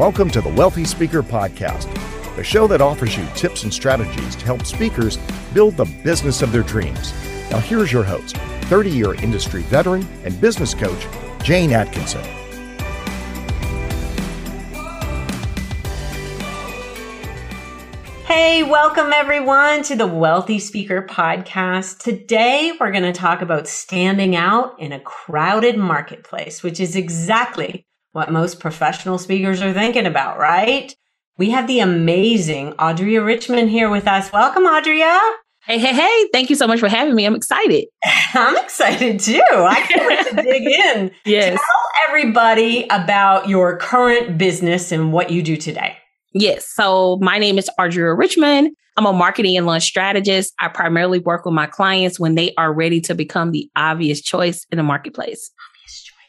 Welcome to the Wealthy Speaker Podcast, the show that offers you tips and strategies to help speakers build the business of their dreams. Now, here's your host, 30 year industry veteran and business coach, Jane Atkinson. Hey, welcome everyone to the Wealthy Speaker Podcast. Today, we're going to talk about standing out in a crowded marketplace, which is exactly what most professional speakers are thinking about, right? We have the amazing Audria Richmond here with us. Welcome, Audria. Hey, hey, hey. Thank you so much for having me. I'm excited. I'm excited too. I can't wait to dig in. Yes. Tell everybody about your current business and what you do today. Yes. So my name is Audria Richmond. I'm a marketing and launch strategist. I primarily work with my clients when they are ready to become the obvious choice in the marketplace. Obvious choice.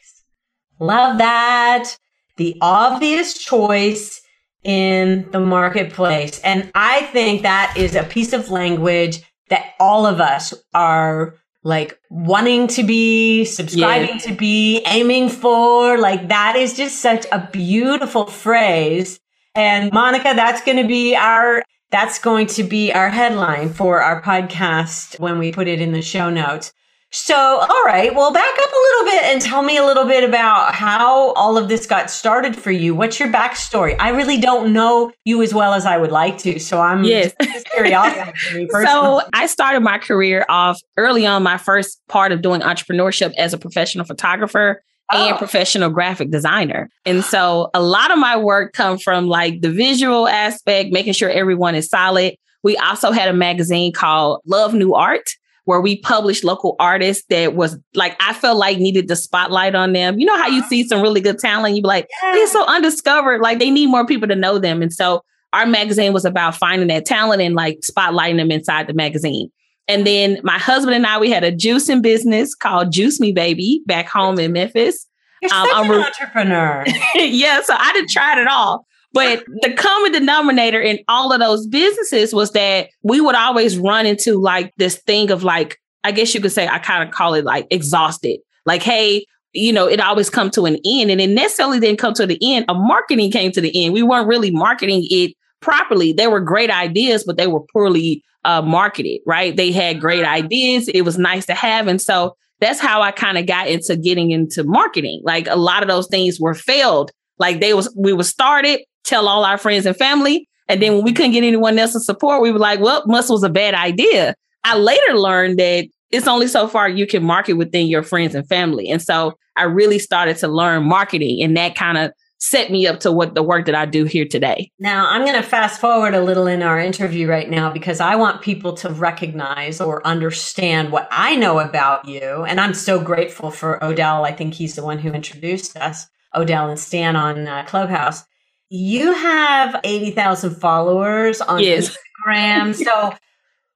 Love that. The obvious choice in the marketplace. And I think that is a piece of language that all of us are like wanting to be, subscribing yeah. to be, aiming for. Like that is just such a beautiful phrase and Monica, that's going to be our that's going to be our headline for our podcast when we put it in the show notes. So, all right, well, back up a little bit and tell me a little bit about how all of this got started for you. What's your backstory? I really don't know you as well as I would like to, so I'm yes. curiosity. so, I started my career off early on. My first part of doing entrepreneurship as a professional photographer oh. and professional graphic designer. And so a lot of my work come from like the visual aspect, making sure everyone is solid. We also had a magazine called Love New Art where we published local artists that was like I felt like needed the spotlight on them. You know how you uh-huh. see some really good talent, you be like, yeah. they're so undiscovered, like they need more people to know them. And so our magazine was about finding that talent and like spotlighting them inside the magazine. And then my husband and I, we had a juicing business called Juice Me Baby back home in Memphis. You're um, such I'm an entrepreneur. yeah, so I didn't try it at all. But the common denominator in all of those businesses was that we would always run into like this thing of like, I guess you could say, I kind of call it like exhausted. Like, hey, you know, it always come to an end. And it necessarily didn't come to the end. A marketing came to the end. We weren't really marketing it properly. They were great ideas, but they were poorly uh, marketed, right? They had great ideas. It was nice to have. And so that's how I kind of got into getting into marketing. Like a lot of those things were failed. Like they was, we were started, tell all our friends and family. And then when we couldn't get anyone else to support, we were like, well, muscle was a bad idea. I later learned that it's only so far you can market within your friends and family. And so I really started to learn marketing and that kind of set me up to what the work that I do here today. Now, I'm going to fast forward a little in our interview right now because I want people to recognize or understand what I know about you. And I'm so grateful for Odell. I think he's the one who introduced us, Odell and Stan on uh, Clubhouse. You have 80,000 followers on yes. Instagram. so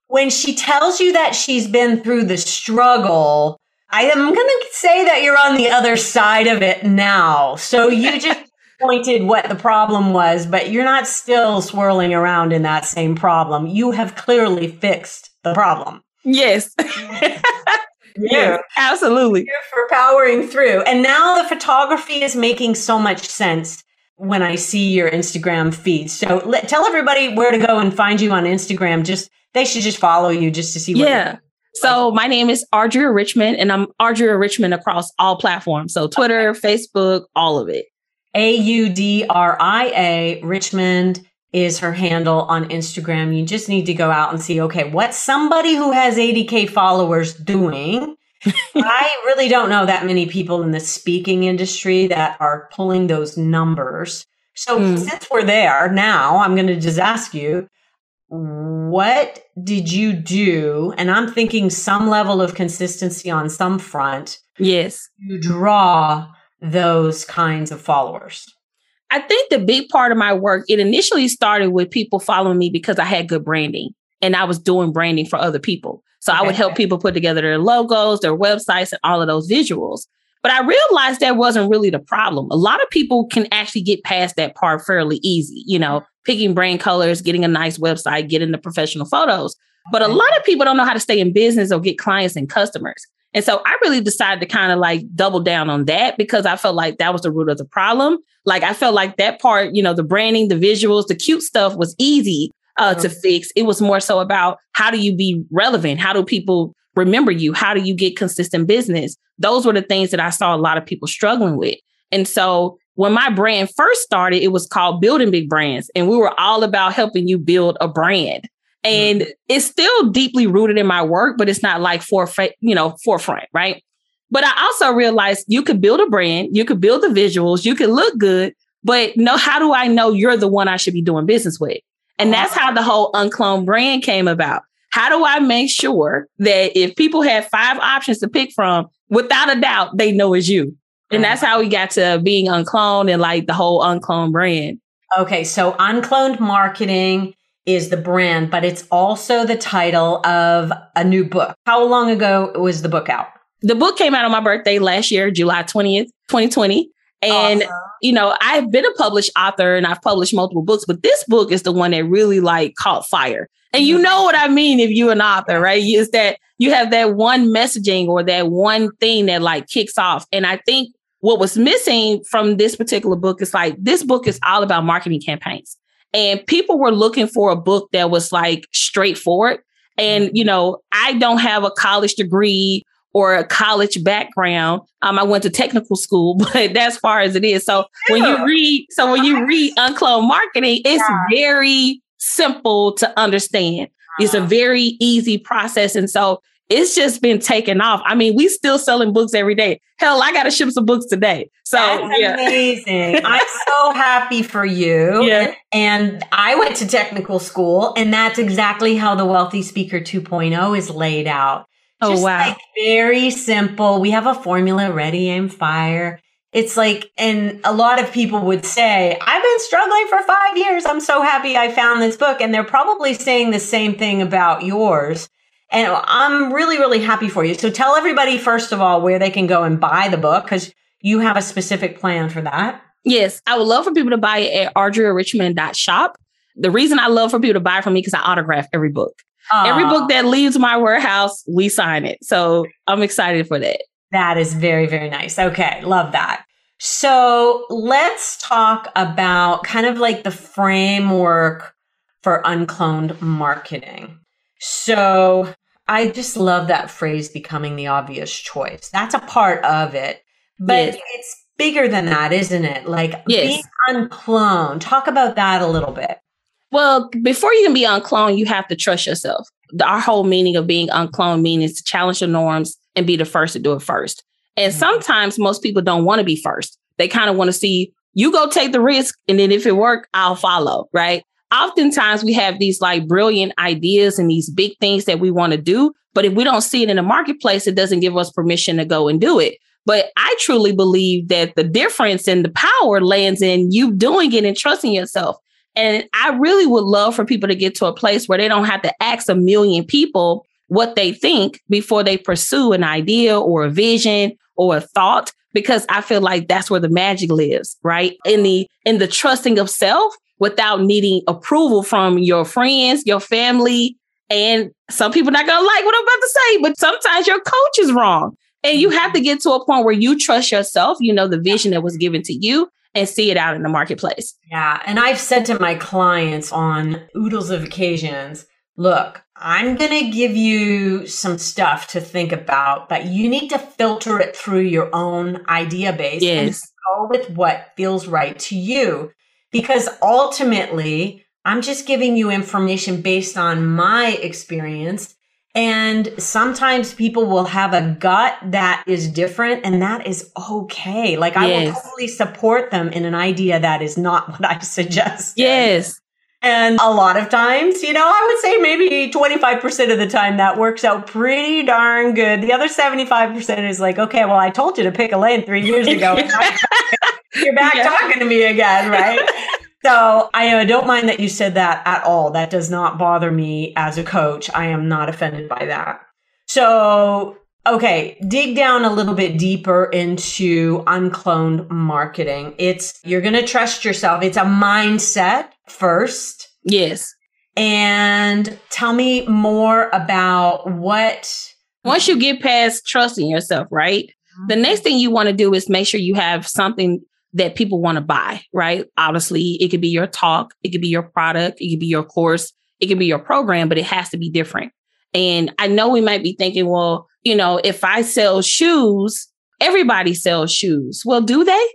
when she tells you that she's been through the struggle, I am going to say that you're on the other side of it now. So you just pointed what the problem was, but you're not still swirling around in that same problem. You have clearly fixed the problem. Yes. yeah, absolutely. for powering through. And now the photography is making so much sense when I see your Instagram feed. So let, tell everybody where to go and find you on Instagram. Just they should just follow you just to see. yeah. So my name is Audria Richmond, and I'm Audria Richmond across all platforms. So Twitter, okay. Facebook, all of it. A U D R I A Richmond is her handle on Instagram. You just need to go out and see, okay, what's somebody who has 80K followers doing? I really don't know that many people in the speaking industry that are pulling those numbers. So mm. since we're there now, I'm going to just ask you, what did you do? And I'm thinking some level of consistency on some front. Yes. You draw those kinds of followers? I think the big part of my work, it initially started with people following me because I had good branding and I was doing branding for other people. So okay. I would help people put together their logos, their websites, and all of those visuals. But I realized that wasn't really the problem. A lot of people can actually get past that part fairly easy, you know, picking brand colors, getting a nice website, getting the professional photos. But a lot of people don't know how to stay in business or get clients and customers. And so I really decided to kind of like double down on that because I felt like that was the root of the problem. Like I felt like that part, you know, the branding, the visuals, the cute stuff was easy uh, mm-hmm. to fix. It was more so about how do you be relevant? How do people remember you? How do you get consistent business? Those were the things that I saw a lot of people struggling with. And so when my brand first started, it was called Building Big Brands. And we were all about helping you build a brand. And mm-hmm. it's still deeply rooted in my work, but it's not like forefront, you know, forefront, right? But I also realized you could build a brand, you could build the visuals, you could look good, but no, how do I know you're the one I should be doing business with? And that's how the whole uncloned brand came about. How do I make sure that if people have five options to pick from, without a doubt, they know it's you? And that's how we got to being uncloned and like the whole uncloned brand. Okay. So uncloned marketing is the brand, but it's also the title of a new book. How long ago was the book out? The book came out on my birthday last year, July 20th, 2020. And, awesome. you know, I've been a published author and I've published multiple books, but this book is the one that really like caught fire. And you mm-hmm. know what I mean if you're an author, right? Is that you have that one messaging or that one thing that like kicks off. And I think what was missing from this particular book is like this book is all about marketing campaigns. And people were looking for a book that was like straightforward. And, you know, I don't have a college degree or a college background. Um, I went to technical school, but that's far as it is. So when you read, so when you read uncloned marketing, it's yeah. very simple to understand. It's a uh-huh. very easy process. And so it's just been taken off. I mean, we still selling books every day. Hell, I got to ship some books today. So That's yeah. amazing. I'm so happy for you. Yeah. And I went to technical school and that's exactly how the Wealthy Speaker 2.0 is laid out. Oh, Just wow. Like very simple. We have a formula ready, aim, fire. It's like, and a lot of people would say, I've been struggling for five years. I'm so happy I found this book. And they're probably saying the same thing about yours. And I'm really, really happy for you. So tell everybody, first of all, where they can go and buy the book because you have a specific plan for that. Yes, I would love for people to buy it at audriarichmond.shop. The reason I love for people to buy from me because I autograph every book. Aww. Every book that leaves my warehouse, we sign it. So I'm excited for that. That is very, very nice. Okay, love that. So let's talk about kind of like the framework for uncloned marketing. So I just love that phrase becoming the obvious choice. That's a part of it, but yes. it's bigger than that, isn't it? Like yes. being uncloned. Talk about that a little bit. Well, before you can be uncloned, you have to trust yourself. Our whole meaning of being uncloned means to challenge the norms and be the first to do it first. And mm-hmm. sometimes most people don't want to be first. They kind of want to see you go take the risk, and then if it work, I'll follow. Right? Oftentimes we have these like brilliant ideas and these big things that we want to do, but if we don't see it in the marketplace, it doesn't give us permission to go and do it. But I truly believe that the difference and the power lands in you doing it and trusting yourself. And I really would love for people to get to a place where they don't have to ask a million people what they think before they pursue an idea or a vision or a thought because I feel like that's where the magic lives, right? In the in the trusting of self without needing approval from your friends, your family, and some people not going to like what I'm about to say, but sometimes your coach is wrong. And you have to mm-hmm. get to a point where you trust yourself, you know the vision that was given to you and see it out in the marketplace. Yeah. And I've said to my clients on oodles of occasions, look, I'm going to give you some stuff to think about, but you need to filter it through your own idea base yes. and go with what feels right to you. Because ultimately, I'm just giving you information based on my experience and sometimes people will have a gut that is different, and that is okay. Like, I will totally support them in an idea that is not what I suggest. Yes. And a lot of times, you know, I would say maybe 25% of the time that works out pretty darn good. The other 75% is like, okay, well, I told you to pick a lane three years ago. you're back yeah. talking to me again, right? So I uh, don't mind that you said that at all. That does not bother me as a coach. I am not offended by that. So, okay, dig down a little bit deeper into uncloned marketing. It's you're going to trust yourself. It's a mindset first. Yes. And tell me more about what Once you get past trusting yourself, right? The next thing you want to do is make sure you have something that people want to buy, right? Obviously, it could be your talk, it could be your product, it could be your course, it could be your program, but it has to be different. And I know we might be thinking, well, you know, if I sell shoes, everybody sells shoes. Well, do they?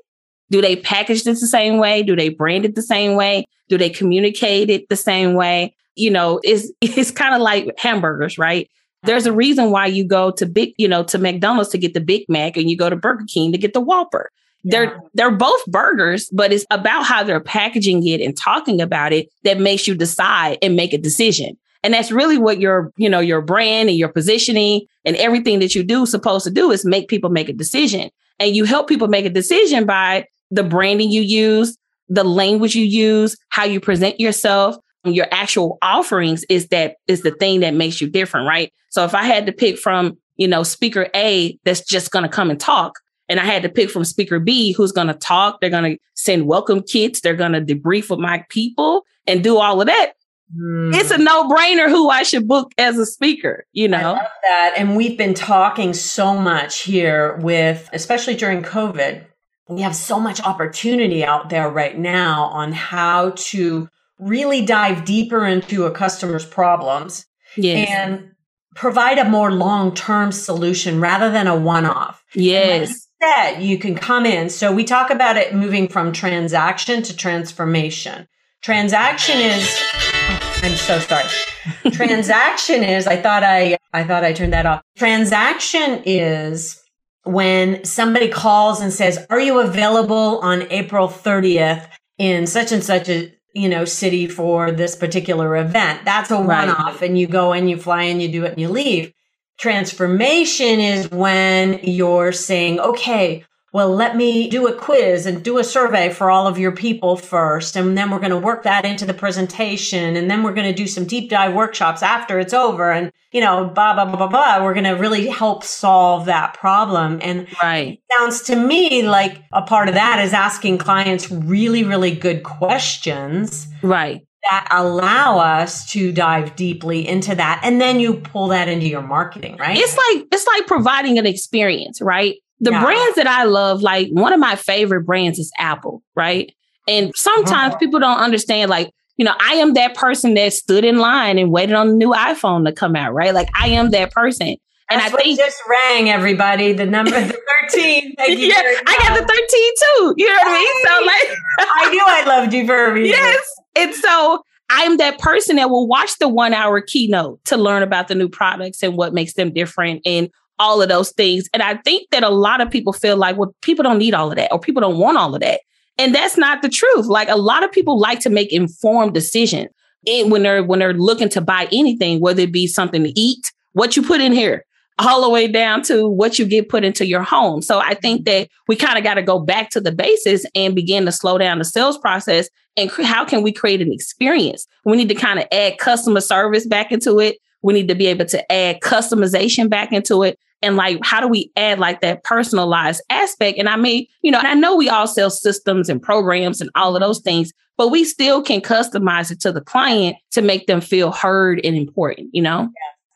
Do they package it the same way? Do they brand it the same way? Do they communicate it the same way? You know, it's it's kind of like hamburgers, right? There's a reason why you go to big, you know, to McDonald's to get the Big Mac and you go to Burger King to get the Whopper. Yeah. They're they're both burgers, but it's about how they're packaging it and talking about it that makes you decide and make a decision. And that's really what your, you know, your brand and your positioning and everything that you do supposed to do is make people make a decision. And you help people make a decision by the branding you use, the language you use, how you present yourself, your actual offerings is that is the thing that makes you different, right? So if I had to pick from, you know, speaker A that's just going to come and talk, and I had to pick from speaker B who's going to talk, they're going to send welcome kits, they're going to debrief with my people and do all of that. Mm. It's a no brainer who I should book as a speaker, you know? that. And we've been talking so much here with, especially during COVID, we have so much opportunity out there right now on how to really dive deeper into a customer's problems yes. and provide a more long-term solution rather than a one-off. Yes. Like you, can come in. So we talk about it moving from transaction to transformation. Transaction is oh, I'm so sorry. Transaction is I thought I I thought I turned that off. Transaction is when somebody calls and says, "Are you available on April 30th in such and such a you know city for this particular event?" That's a one-off, right. and you go and you fly and you do it and you leave. Transformation is when you're saying, "Okay, well, let me do a quiz and do a survey for all of your people first. And then we're going to work that into the presentation. And then we're going to do some deep dive workshops after it's over. And, you know, blah, blah, blah, blah, blah. We're going to really help solve that problem. And right. sounds to me like a part of that is asking clients really, really good questions. Right. That allow us to dive deeply into that. And then you pull that into your marketing, right? It's like, it's like providing an experience, right? the yeah. brands that I love, like one of my favorite brands is Apple, right? And sometimes uh-huh. people don't understand, like, you know, I am that person that stood in line and waited on the new iPhone to come out, right? Like I am that person. And That's I think just rang everybody the number the 13. Thank you. yeah, I got the 13 too. You know what I mean? So like I knew I loved you for a reason. Yes. And so I'm that person that will watch the one hour keynote to learn about the new products and what makes them different and all of those things. And I think that a lot of people feel like, well, people don't need all of that or people don't want all of that. And that's not the truth. Like a lot of people like to make informed decisions when they're when they're looking to buy anything, whether it be something to eat, what you put in here, all the way down to what you get put into your home. So I think mm-hmm. that we kind of got to go back to the basis and begin to slow down the sales process. And cr- how can we create an experience? We need to kind of add customer service back into it. We need to be able to add customization back into it and like how do we add like that personalized aspect and i mean you know i know we all sell systems and programs and all of mm-hmm. those things but we still can customize it to the client to make them feel heard and important you know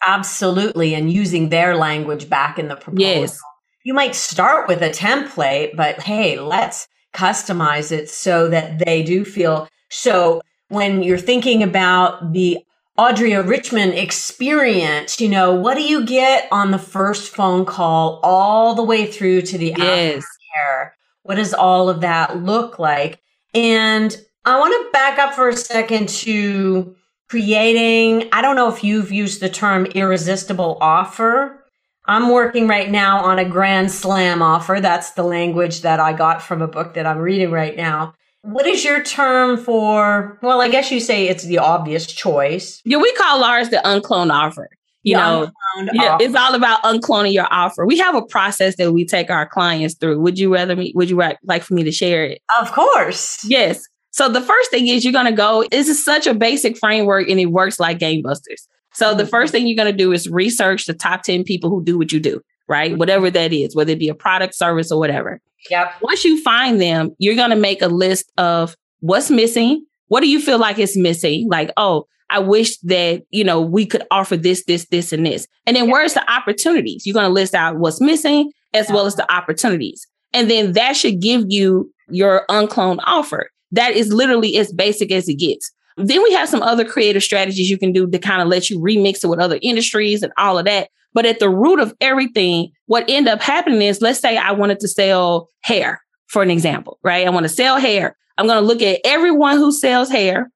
absolutely and using their language back in the proposal yes you might start with a template but hey let's customize it so that they do feel so when you're thinking about the Audria Richmond experience, you know, what do you get on the first phone call all the way through to the yes. aftercare? What does all of that look like? And I want to back up for a second to creating, I don't know if you've used the term irresistible offer. I'm working right now on a grand slam offer. That's the language that I got from a book that I'm reading right now. What is your term for? Well, I guess you say it's the obvious choice. Yeah, we call ours the uncloned offer. You the know, yeah, it's all about uncloning your offer. We have a process that we take our clients through. Would you rather me? Would you like for me to share it? Of course. Yes. So the first thing is you're going to go. This is such a basic framework, and it works like gangbusters. So the first thing you're going to do is research the top ten people who do what you do right? Whatever that is, whether it be a product, service, or whatever. Yep. Once you find them, you're going to make a list of what's missing, What do you feel like is missing? Like, oh, I wish that, you know, we could offer this, this, this, and this. And then where's the opportunities? You're going to list out what's missing as well as the opportunities. And then that should give you your uncloned offer. That is literally as basic as it gets. Then we have some other creative strategies you can do to kind of let you remix it with other industries and all of that. But at the root of everything, what end up happening is let's say I wanted to sell hair, for an example, right? I want to sell hair. I'm going to look at everyone who sells hair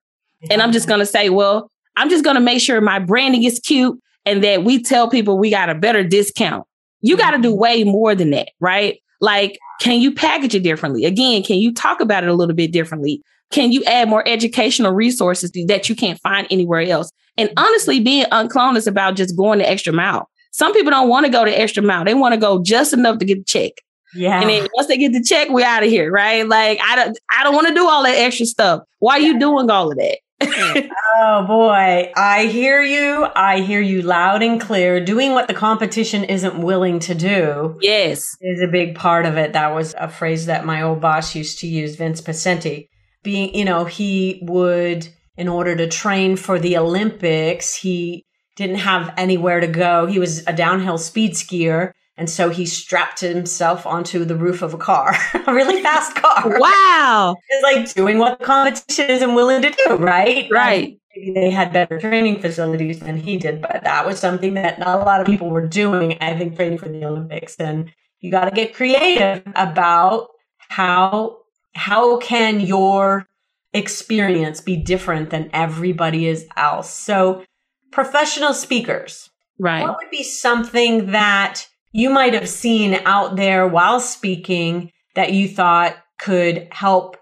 and I'm just going to say, well, I'm just going to make sure my branding is cute and that we tell people we got a better discount. You got to do mm-hmm. way more than that, right? Like, can you package it differently? Again, can you talk about it a little bit differently? Can you add more educational resources that you can't find anywhere else? And honestly, being uncloned is about just going the extra mile. Some people don't want to go the extra mile. They want to go just enough to get the check. Yeah. And then once they get the check, we're out of here, right? Like I don't I don't want to do all that extra stuff. Why are you doing all of that? oh boy, I hear you. I hear you loud and clear. Doing what the competition isn't willing to do. Yes. Is a big part of it. That was a phrase that my old boss used to use, Vince Pacenti. Being, you know, he would, in order to train for the Olympics, he didn't have anywhere to go. He was a downhill speed skier. And so he strapped himself onto the roof of a car, a really fast car. Wow. It's like doing what the competition isn't willing to do, right? Right. maybe they had better training facilities than he did, but that was something that not a lot of people were doing, I think, training for the Olympics. And you got to get creative about how how can your experience be different than everybody else. So professional speakers. Right. What would be something that you might have seen out there while speaking that you thought could help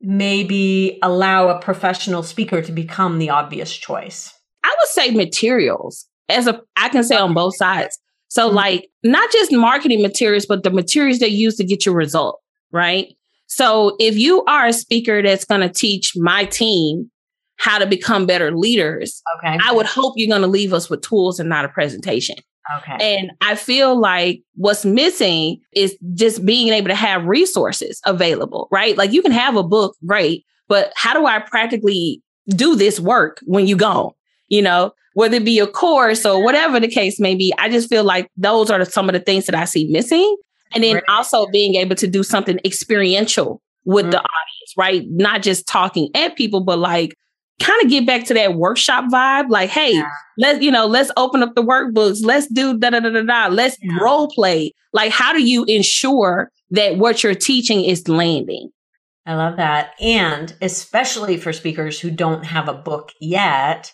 maybe allow a professional speaker to become the obvious choice? I would say materials as a I can say on both sides. So mm-hmm. like not just marketing materials, but the materials they use to get your result, right? So if you are a speaker that's going to teach my team how to become better leaders, okay. I would hope you're going to leave us with tools and not a presentation. Okay. And I feel like what's missing is just being able to have resources available, right? Like you can have a book, great, but how do I practically do this work when you go? You know, whether it be a course or whatever the case may be. I just feel like those are some of the things that I see missing. And then right. also being able to do something experiential with mm-hmm. the audience, right? Not just talking at people, but like kind of get back to that workshop vibe. Like, hey, yeah. let's, you know, let's open up the workbooks. Let's do da da da da da. Let's yeah. role play. Like, how do you ensure that what you're teaching is landing? I love that. And especially for speakers who don't have a book yet,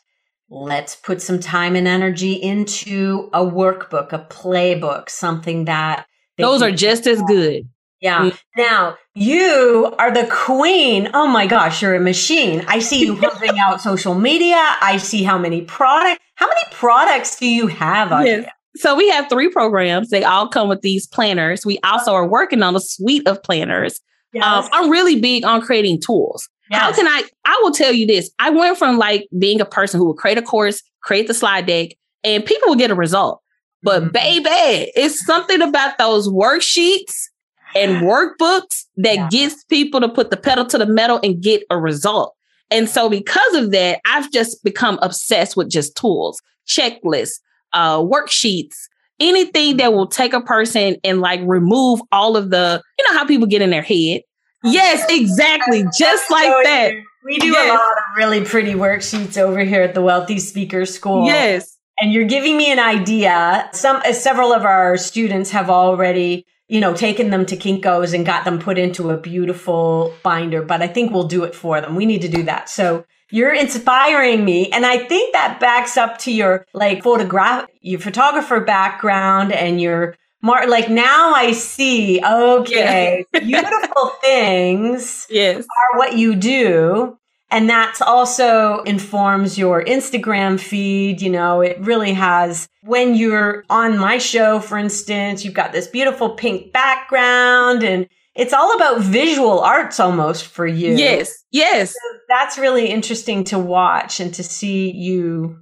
let's put some time and energy into a workbook, a playbook, something that those are just as good. Yeah. Mm. Now you are the queen. Oh my gosh, you're a machine. I see you pumping out social media. I see how many products. How many products do you have? Yes. So we have three programs. They all come with these planners. We also are working on a suite of planners. Yes. Um, I'm really big on creating tools. Yes. How can I? I will tell you this. I went from like being a person who would create a course, create the slide deck, and people would get a result. But mm-hmm. baby, it's something about those worksheets and workbooks that yeah. gets people to put the pedal to the metal and get a result. And so because of that, I've just become obsessed with just tools, checklists, uh, worksheets, anything that will take a person and like remove all of the, you know, how people get in their head. Yes, exactly. Just like that. We do yes. a lot of really pretty worksheets over here at the Wealthy Speaker School. Yes. And you're giving me an idea. Some, uh, several of our students have already you know, taken them to Kinko's and got them put into a beautiful binder, but I think we'll do it for them. We need to do that. So you're inspiring me. And I think that backs up to your like photograph, your photographer background and your Mar- like now I see, okay, yeah. beautiful things yes. are what you do. And that's also informs your Instagram feed. You know, it really has, when you're on my show, for instance, you've got this beautiful pink background and it's all about visual arts almost for you. Yes. Yes. So that's really interesting to watch and to see you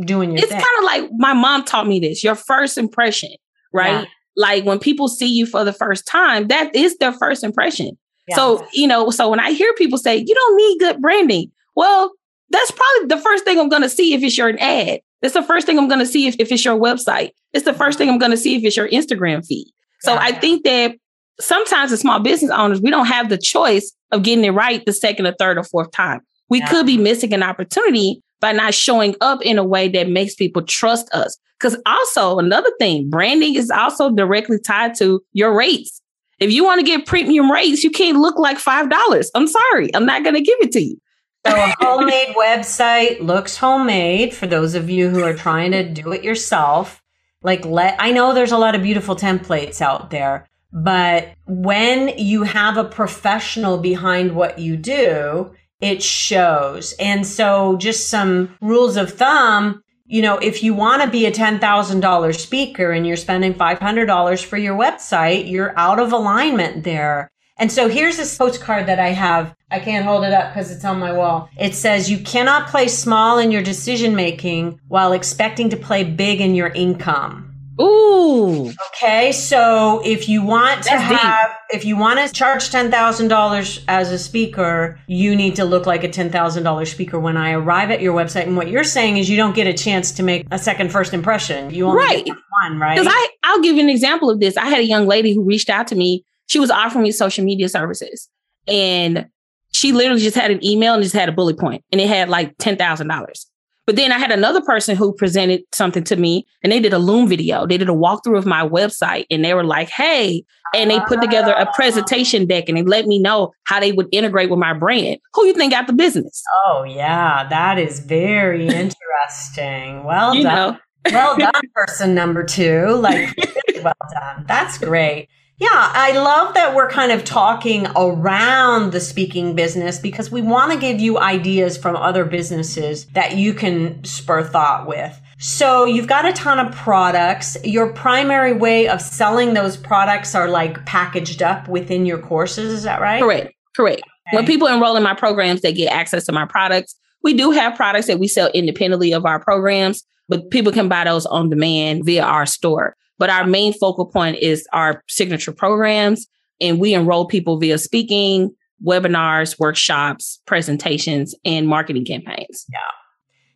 doing your It's kind of like my mom taught me this, your first impression, right? Yeah. Like when people see you for the first time, that is their first impression. So, you know, so when I hear people say, you don't need good branding, Well, that's probably the first thing I'm going to see if it's your ad. It's the first thing I'm going to see if, if it's your website. It's the mm-hmm. first thing I'm going to see if it's your Instagram feed. So yeah. I think that sometimes as small business owners, we don't have the choice of getting it right the second or third or fourth time. We yeah. could be missing an opportunity by not showing up in a way that makes people trust us. Because also another thing, branding is also directly tied to your rates. If you want to get premium rates, you can't look like $5. I'm sorry. I'm not going to give it to you. So a homemade website looks homemade for those of you who are trying to do it yourself. Like let I know there's a lot of beautiful templates out there, but when you have a professional behind what you do, it shows. And so just some rules of thumb, you know, if you want to be a $10,000 speaker and you're spending $500 for your website, you're out of alignment there. And so here's this postcard that I have. I can't hold it up because it's on my wall. It says, You cannot play small in your decision making while expecting to play big in your income. Ooh. Okay, so if you want to That's have, deep. if you want to charge ten thousand dollars as a speaker, you need to look like a ten thousand dollars speaker when I arrive at your website. And what you're saying is you don't get a chance to make a second first impression. You only right. get one, right? Because I, I'll give you an example of this. I had a young lady who reached out to me. She was offering me social media services, and she literally just had an email and just had a bullet point, and it had like ten thousand dollars. But then I had another person who presented something to me and they did a Loom video. They did a walkthrough of my website and they were like, hey, and they put together a ah. presentation deck and they let me know how they would integrate with my brand. Who you think got the business? Oh, yeah. That is very interesting. Well you done. Well done, person number two. Like, well done. That's great. Yeah, I love that we're kind of talking around the speaking business because we want to give you ideas from other businesses that you can spur thought with. So you've got a ton of products. Your primary way of selling those products are like packaged up within your courses. Is that right? Correct. Correct. Okay. When people enroll in my programs, they get access to my products. We do have products that we sell independently of our programs, but people can buy those on demand via our store. But our main focal point is our signature programs. And we enroll people via speaking, webinars, workshops, presentations, and marketing campaigns. Yeah.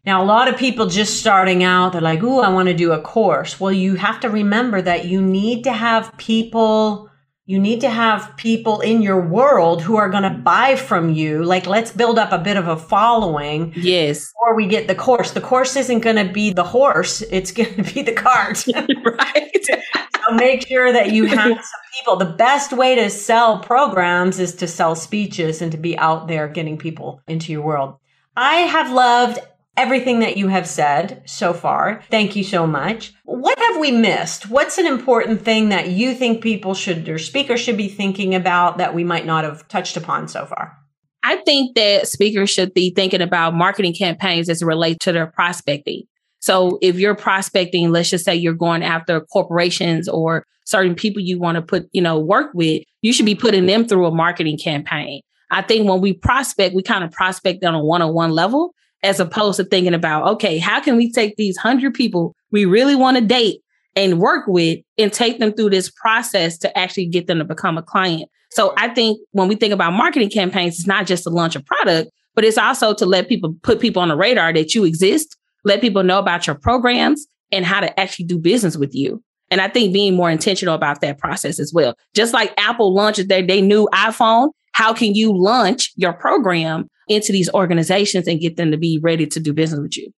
Now, a lot of people just starting out, they're like, Ooh, I want to do a course. Well, you have to remember that you need to have people you need to have people in your world who are going to buy from you. Like, let's build up a bit of a following. Yes. Before we get the course. The course isn't going to be the horse, it's going to be the cart. right. So make sure that you have some people. The best way to sell programs is to sell speeches and to be out there getting people into your world. I have loved everything that you have said so far. Thank you so much. What have we missed? What's an important thing that you think people should or speakers should be thinking about that we might not have touched upon so far? I think that speakers should be thinking about marketing campaigns as it relates to their prospecting. So if you're prospecting, let's just say you're going after corporations or certain people you want to put, you know, work with, you should be putting them through a marketing campaign. I think when we prospect, we kind of prospect on a one-on-one level as opposed to thinking about, okay, how can we take these hundred people we really want to date and work with and take them through this process to actually get them to become a client? So I think when we think about marketing campaigns, it's not just to launch a product, but it's also to let people put people on the radar that you exist, let people know about your programs and how to actually do business with you. And I think being more intentional about that process as well. Just like Apple launches their, their new iPhone, how can you launch your program into these organizations and get them to be ready to do business with you?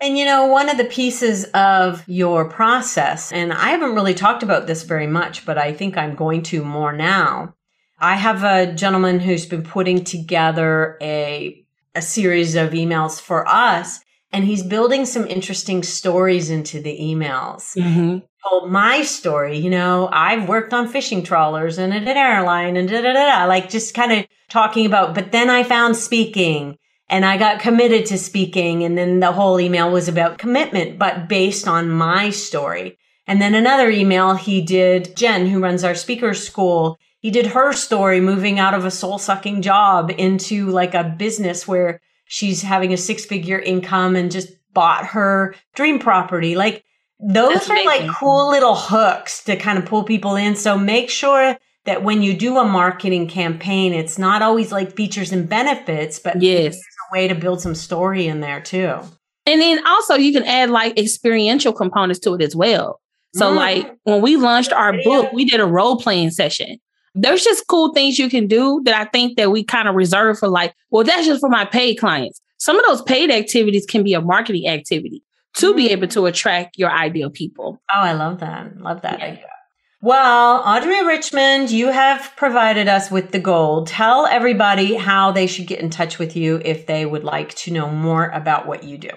And you know, one of the pieces of your process, and I haven't really talked about this very much, but I think I'm going to more now. I have a gentleman who's been putting together a, a series of emails for us, and he's building some interesting stories into the emails. Mm-hmm told my story. You know, I've worked on fishing trawlers and at an airline and da da da da, like just kind of talking about, but then I found speaking and I got committed to speaking. And then the whole email was about commitment, but based on my story. And then another email he did, Jen, who runs our speaker school, he did her story moving out of a soul sucking job into like a business where she's having a six figure income and just bought her dream property. Like those That's are amazing. like cool little hooks to kind of pull people in. So make sure that when you do a marketing campaign, it's not always like features and benefits, but yes, a way to build some story in there too. And then also you can add like experiential components to it as well. So mm. like when we launched our book, we did a role playing session. There's just cool things you can do that I think that we kind of reserve for like, well, that's just for my paid clients. Some of those paid activities can be a marketing activity to mm. be able to attract your ideal people. Oh, I love that. Love that yeah. idea. Well, Audria Richmond, you have provided us with the gold. Tell everybody how they should get in touch with you if they would like to know more about what you do.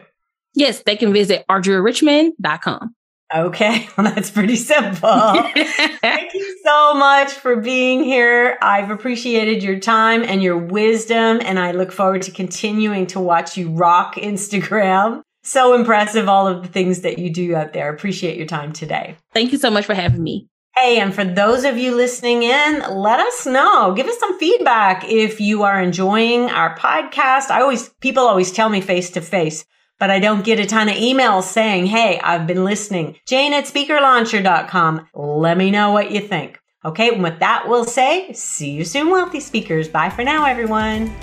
Yes, they can visit audriarichmond.com. Okay, well, that's pretty simple. Thank you so much for being here. I've appreciated your time and your wisdom, and I look forward to continuing to watch you rock Instagram. So impressive, all of the things that you do out there. Appreciate your time today. Thank you so much for having me. Hey, and for those of you listening in, let us know. Give us some feedback if you are enjoying our podcast. I always, people always tell me face to face but I don't get a ton of emails saying, Hey, I've been listening. Jane at speakerlauncher.com. Let me know what you think. Okay. And with that, we'll say, see you soon, wealthy speakers. Bye for now, everyone.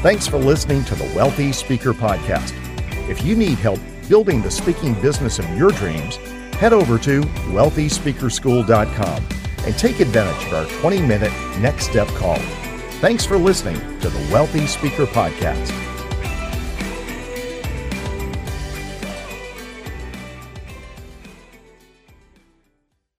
Thanks for listening to the Wealthy Speaker Podcast. If you need help building the speaking business of your dreams, head over to wealthyspeakerschool.com and take advantage of our 20 minute next step call. Thanks for listening to the Wealthy Speaker Podcast.